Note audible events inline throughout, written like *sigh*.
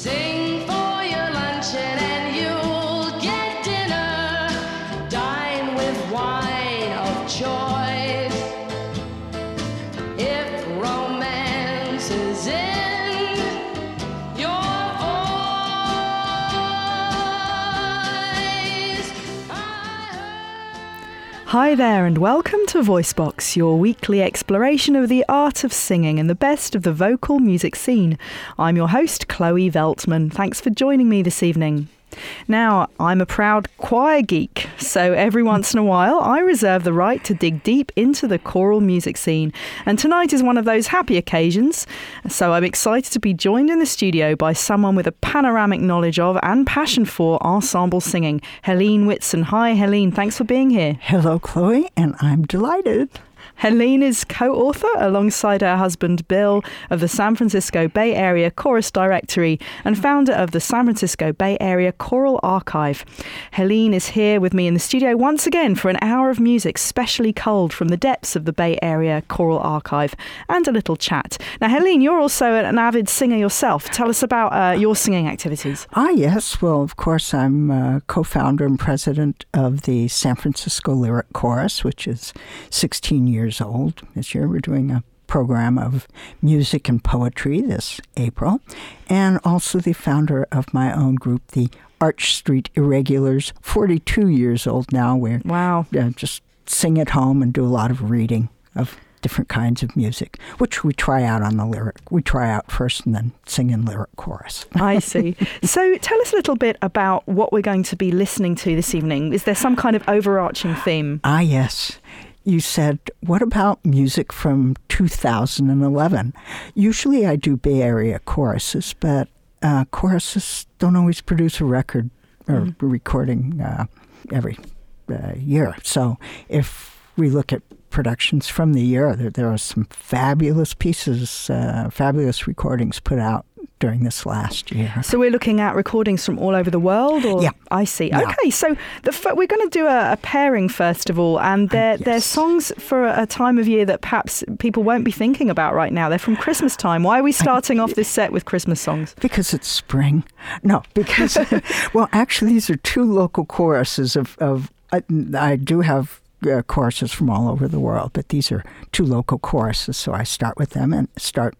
Sing Hi there, and welcome to VoiceBox, your weekly exploration of the art of singing and the best of the vocal music scene. I'm your host, Chloe Veltman. Thanks for joining me this evening. Now, I'm a proud choir geek, so every hmm. once in a while I reserve the right to dig deep into the choral music scene. And tonight is one of those happy occasions, so I'm excited to be joined in the studio by someone with a panoramic knowledge of and passion for ensemble singing, Helene Whitson. Hi, Helene, thanks for being here. Hello, Chloe, and I'm delighted. Helene is co author alongside her husband Bill of the San Francisco Bay Area Chorus Directory and founder of the San Francisco Bay Area Choral Archive. Helene is here with me in the studio once again for an hour of music specially culled from the depths of the Bay Area Choral Archive and a little chat. Now, Helene, you're also an avid singer yourself. Tell us about uh, your singing activities. Ah, yes. Well, of course, I'm uh, co founder and president of the San Francisco Lyric Chorus, which is 16 years old this year. We're doing a program of music and poetry this April, and also the founder of my own group, the Arch Street Irregulars, 42 years old now. We're Wow. uh, just sing at home and do a lot of reading of different kinds of music, which we try out on the lyric. We try out first and then sing in lyric chorus. *laughs* I see. So tell us a little bit about what we're going to be listening to this evening. Is there some kind of overarching theme? Ah, yes. You said, what about music from 2011? Usually I do Bay Area choruses, but uh, choruses don't always produce a record or recording uh, every uh, year. So if we look at productions from the year, there, there are some fabulous pieces, uh, fabulous recordings put out during this last year. So we're looking at recordings from all over the world, or Yeah. I see. Yeah. Okay, so the f- we're going to do a, a pairing first of all, and they're they're songs for a, time of year that perhaps people won't be thinking about right now. They're from Christmas time. Why are we starting off this set with Christmas songs? Because it's spring. No, because, *laughs* well, actually, these are two local choruses of, of I, I do have uh, choruses from all over the world, but these are two local choruses, so I start with them and start.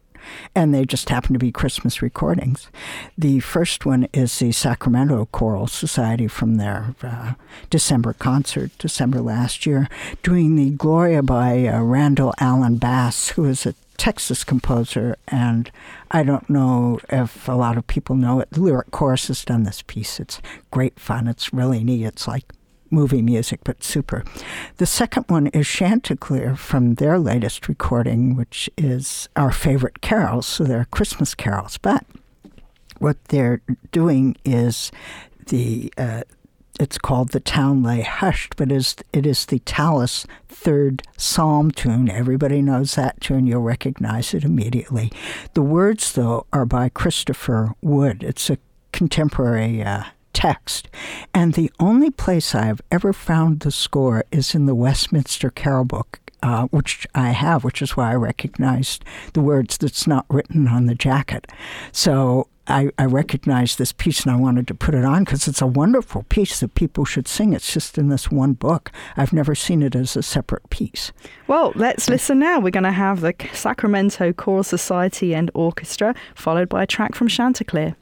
And they just happen to be Christmas recordings. The first one is the Sacramento Choral Society from their uh, December concert, December last year, doing the Gloria by uh, Randol Alan Bass, who is a Texas composer, and I don't know if a lot of people know it. The Lyric Chorus has done this piece. It's great fun. It's really neat. It's like movie music, but super. The second one is Chanticleer from their latest recording, which is our favorite carols. So they're Christmas carols, but what they're doing is the uh, it's called the town lay hushed but is it is the tallis third psalm tune everybody knows that tune you'll recognize it immediately the words though are by christopher wood it's a contemporary uh, text and the only place i've ever found the score is in the westminster carol book uh, which I have, which is why I recognized the words that's not written on the jacket. So I, I recognized this piece and I wanted to put it on because it's a wonderful piece that people should sing. It's just in this one book. I've never seen it as a separate piece. Well, let's listen now. We're going to have the Sacramento Choral Society and Orchestra, followed by a track from Chanticleer.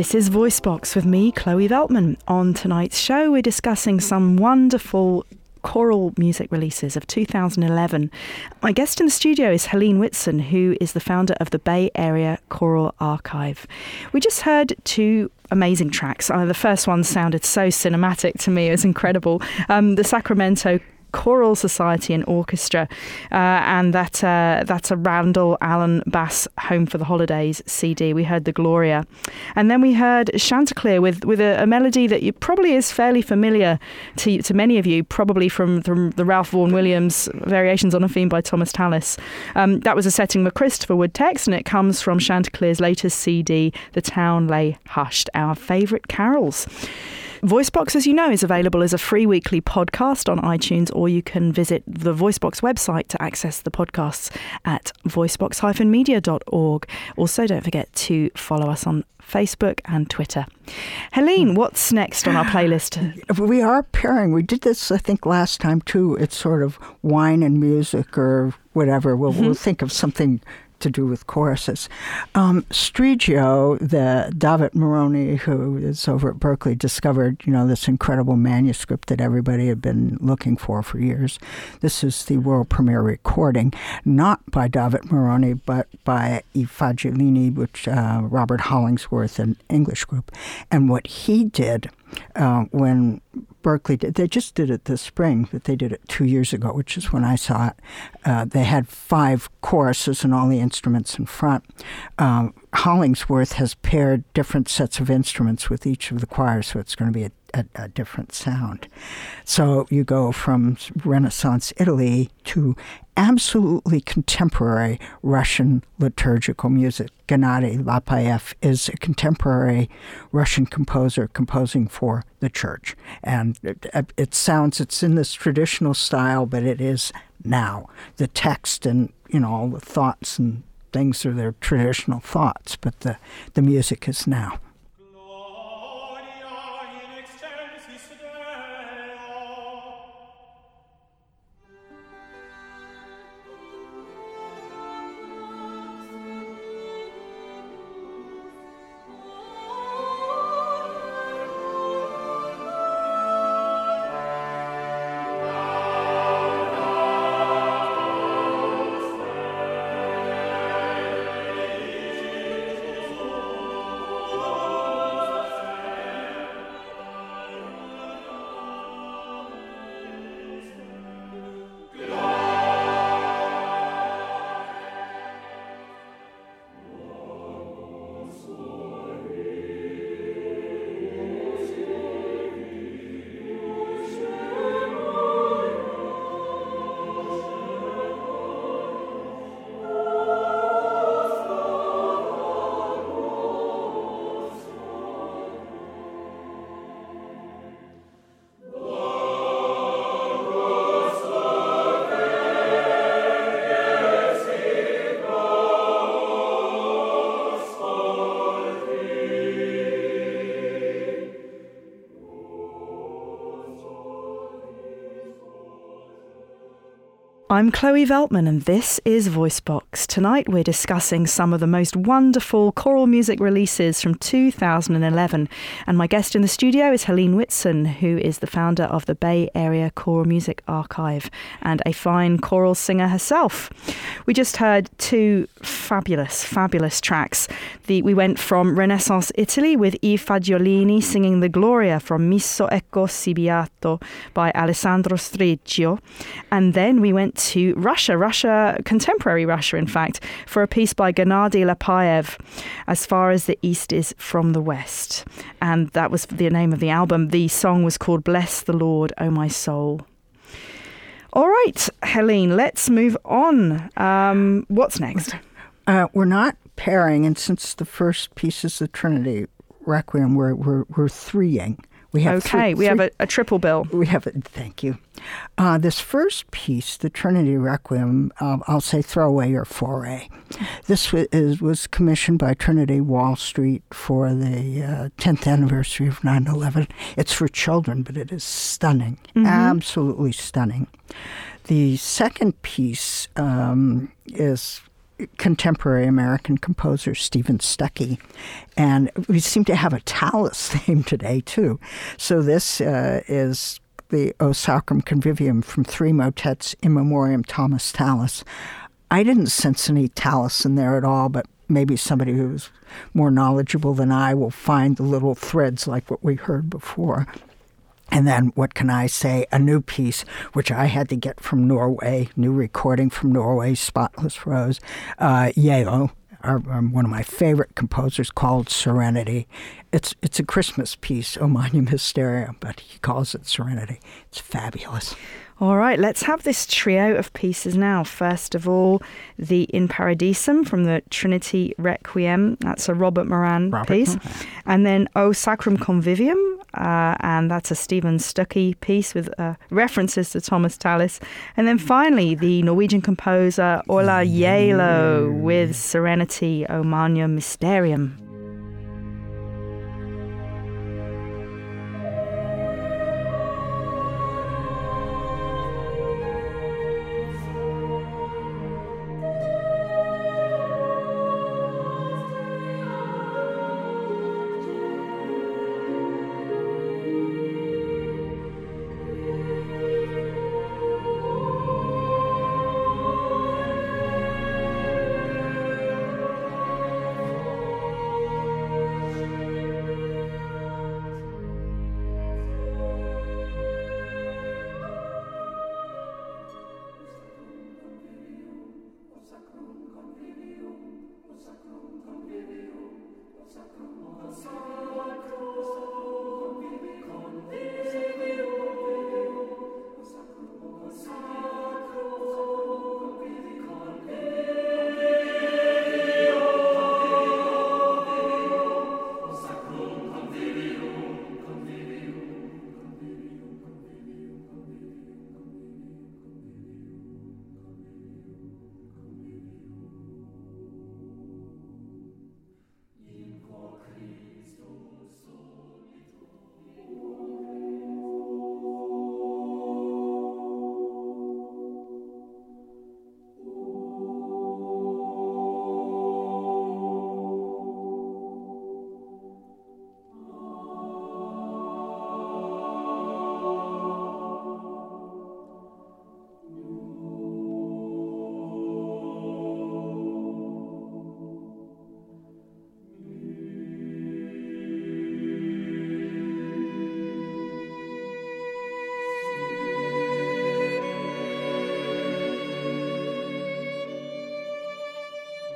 This is Voicebox with me, Chloe Veltman. On tonight's show, we're discussing some wonderful choral music releases of 2011. My guest in the studio is Helene Whitson, who is the founder of the Bay Area Choral Archive. We just heard two amazing tracks. Uh, the first one sounded so cinematic to me, it was incredible. Um, the Sacramento Choral Society and Orchestra, uh, and that uh, that's a Randol Alan Bass Home for the Holidays CD. We heard the Gloria, and then we heard Chanticleer with with a, a melody that you, probably is fairly familiar to to many of you, probably from, from the Ralph Vaughan Williams Variations on a Theme by Thomas Tallis. Um, that was a setting a Christopher Wood text, and it comes from Chanticleer's latest CD, The Town Lay Hushed, our favourite carols. Voicebox, as you know, is available as a free weekly podcast on iTunes, or you can visit the Voicebox website to access the podcasts at voicebox-media.org. Also, don't forget to follow us on Facebook and Twitter. Helene, what's next on our playlist? *sighs* We are pairing. We did this, I think, last time too. It's sort of wine and music or whatever. We'll, we'll mm-hmm. think of something to do with choruses. Um, Striggio, the Davitt Moroney, who is over at Berkeley, discovered you know this incredible manuscript that everybody had been looking for for years. This is the world premiere recording, not by Davitt Moroney, but by I Fagiolini, which uh, Robert Hollingworth, an English group, and what he did uh, when Berkeley did. They just did it this spring, but they did it two years ago, which is when I saw it. Uh, they had five choruses and all the instruments in front. Um, Hollingworth has paired different sets of instruments with each of the choirs, so it's going to be a, a, a different sound. So you go from Renaissance Italy to absolutely contemporary Russian liturgical music. Gennady Lapayev is a contemporary Russian composer composing for the church. And it, it, sounds, it's in this traditional style, but it is now. The text and, you know, all the thoughts and things are their traditional thoughts, but the, the music is now. I'm Chloe Veltman, and this is Voicebox. Tonight, we're discussing some of the most wonderful choral music releases from 2011. And my guest in the studio is Helene Whitson, who is the founder of the Bay Area Choral Music Archive and a fine choral singer herself. We just heard two fabulous, fabulous tracks. The, we went from Renaissance Italy with I Fagiolini singing the Gloria from Missa Ecco Si Beato by Alessandro Striggio. And then we went to Russia, Russia, contemporary Russia, in fact, for a piece by Gennady Lapayev, As Far as the East is from the West. And that was the name of the album. The song was called Bless the Lord, O My Soul. All right, Helene, let's move on. Um, what's next? Uh, we're not pairing, and since the first piece is the Trinity Requiem, we're, we're, we're threeing. We have okay. Three, we have a, a, triple bill. We have it. Thank you. Uh, this first piece, the Trinity Requiem, uh, I'll say throwaway or foray. This was, is, was commissioned by Trinity Wall Street for the uh, 10th anniversary of 9/11. It's for children, but it is stunning, mm-hmm. absolutely stunning. The second piece um, is contemporary American composer Steven Stucky. And we seem to have a Tallis *laughs* theme today, too. So this uh, is the O Sacrum Convivium from three motets in memoriam Thomas Tallis. I didn't sense any Tallis in there at all, but maybe somebody who's more knowledgeable than I will find the little threads like what we heard before. And then, what can I say? A new piece, which I had to get from Norway, new recording from Norway, Spotless Rose, uh, Gjeilo, our, um, one of my favorite composers, called Serenity. It's it's a Christmas piece, O Magnum Mysterium, but he calls it Serenity. It's fabulous. All right, let's have this trio of pieces now. First of all, the In Paradisum from the Trinity Requiem. That's a Robert Moran Robert piece. And then O Sacrum Convivium, uh, and that's a Steven Stucky piece with uh, references to Thomas Tallis. And then finally, the Norwegian composer Ola Gjeilo with Serenity O Mysterium.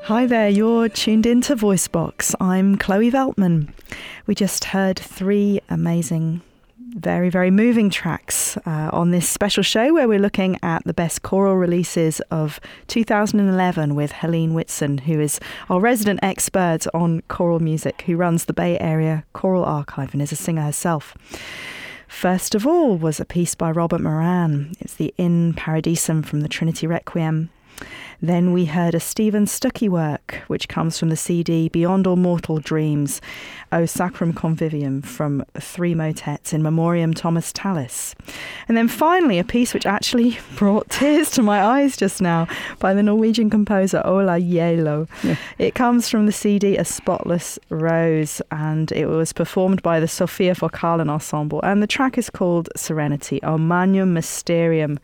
Hi there, you're tuned into Voicebox. I'm Chloe Veltman. We just heard three amazing, very, very moving tracks uh, on this special show where we're looking at the best choral releases of 2011 with Helene Whitson, who is our resident expert on choral music, who runs the Bay Area Choral Archive and is a singer herself. First of all was a piece by Robert Moran. It's the In Paradisum from the Trinity Requiem. Then we heard a Steven Stucky work, which comes from the CD Beyond All Mortal Dreams, O Sacrum Convivium from three motets in memoriam Thomas Tallis. And then finally, a piece which actually *laughs* brought tears to my eyes just now by the Norwegian composer Ola Gjeilo. Yeah. It comes from the CD A Spotless Rose, and it was performed by the Sofia Vokalensemble. And the track is called Serenity, O Magnum Mysterium.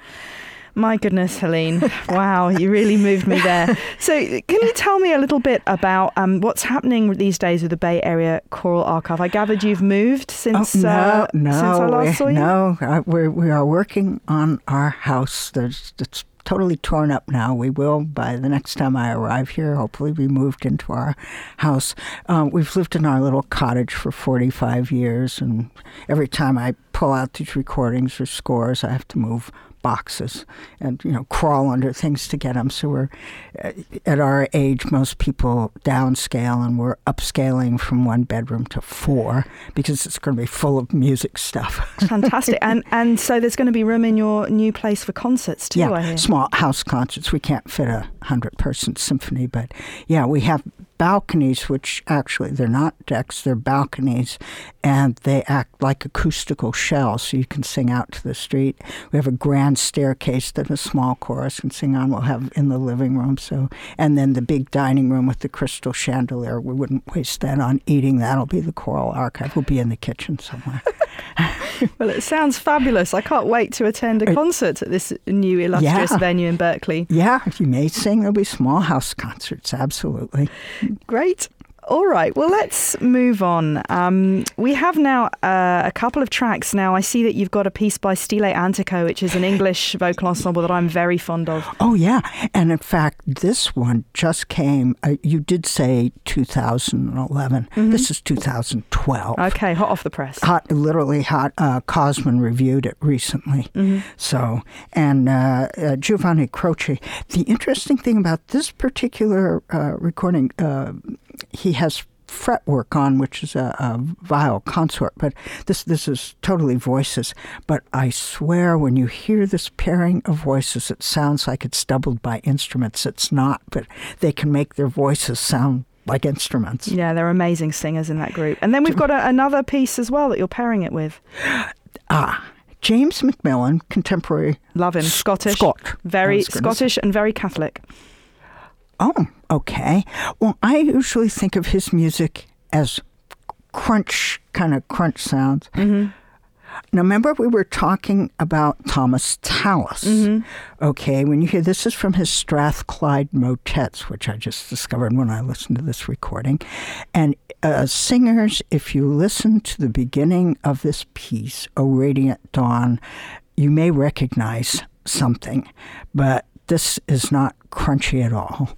My goodness, Helene. *laughs* Wow, you really moved me there. *laughs* So, can you tell me a little bit about um, what's happening these days with the Bay Area Choral Archive? I gathered you've moved since, oh, no, uh, no, since I last saw you. no. uh, We're, we are working on our house. There's, it's totally torn up now. We will by the next time I arrive here. Hopefully, we moved into our house. Um, we've lived in our little cottage for 45 years, and every time I pull out these recordings or scores, I have to move boxes and you know crawl under things to get them so we're at our age most people downscale and we're upscaling from one bedroom to four because it's going to be full of music stuff. Fantastic. and *laughs* and so there's going to be room in your new place for concerts too, I yeah small house concerts. We can't fit a hundred person symphony but yeah we have balconies, which actually they're not decks, they're balconies, and they act like acoustical shells, so you can sing out to the street. We have a grand staircase that a small chorus can sing on. We'll have in the living room, so and then the big dining room with the crystal chandelier. We wouldn't waste that on eating. That'll be the choral archive. We'll be in the kitchen somewhere. *laughs* well, it sounds fabulous. I can't wait to attend a concert at this new illustrious Yeah. venue in Berkeley. Yeah, you may sing. There'll be small house concerts. Absolutely. Great. All right, well, let's move on. Um, we have now uh, a couple of tracks. Now, I see that you've got a piece by Stile Antico, which is an English *laughs* vocal ensemble that I'm very fond of. Oh, yeah. And in fact, this one just came, uh, you did say 2011. This is 2012. Okay, hot off the press. Hot, literally hot. Uh, Cosman reviewed it recently. So, and uh, uh, Giovanni Croce. The interesting thing about this particular uh, recording, uh, he has fretwork on, which is a, a viol consort, but this this is totally voices. But I swear, when you hear this pairing of voices, it sounds like it's doubled by instruments. It's not, but they can make their voices sound like instruments. Yeah, they're amazing singers in that group. And then we've got a, another piece as well that you're pairing it with. *gasps* Ah, James Macmillan, contemporary. Love him. Scottish. Scot. Very gonna Scottish and very Catholic. Oh, okay. Well, I usually think of his music as crunch, kind of crunch sounds. Mm-hmm. Now, remember we were talking about Thomas Tallis. Mm-hmm. Okay, when you hear this is from his Strathclyde motets, which I just discovered when I listened to this recording. And uh, singers, if you listen to the beginning of this piece, O Radiant Dawn, you may recognize something, but this is not crunchy at all.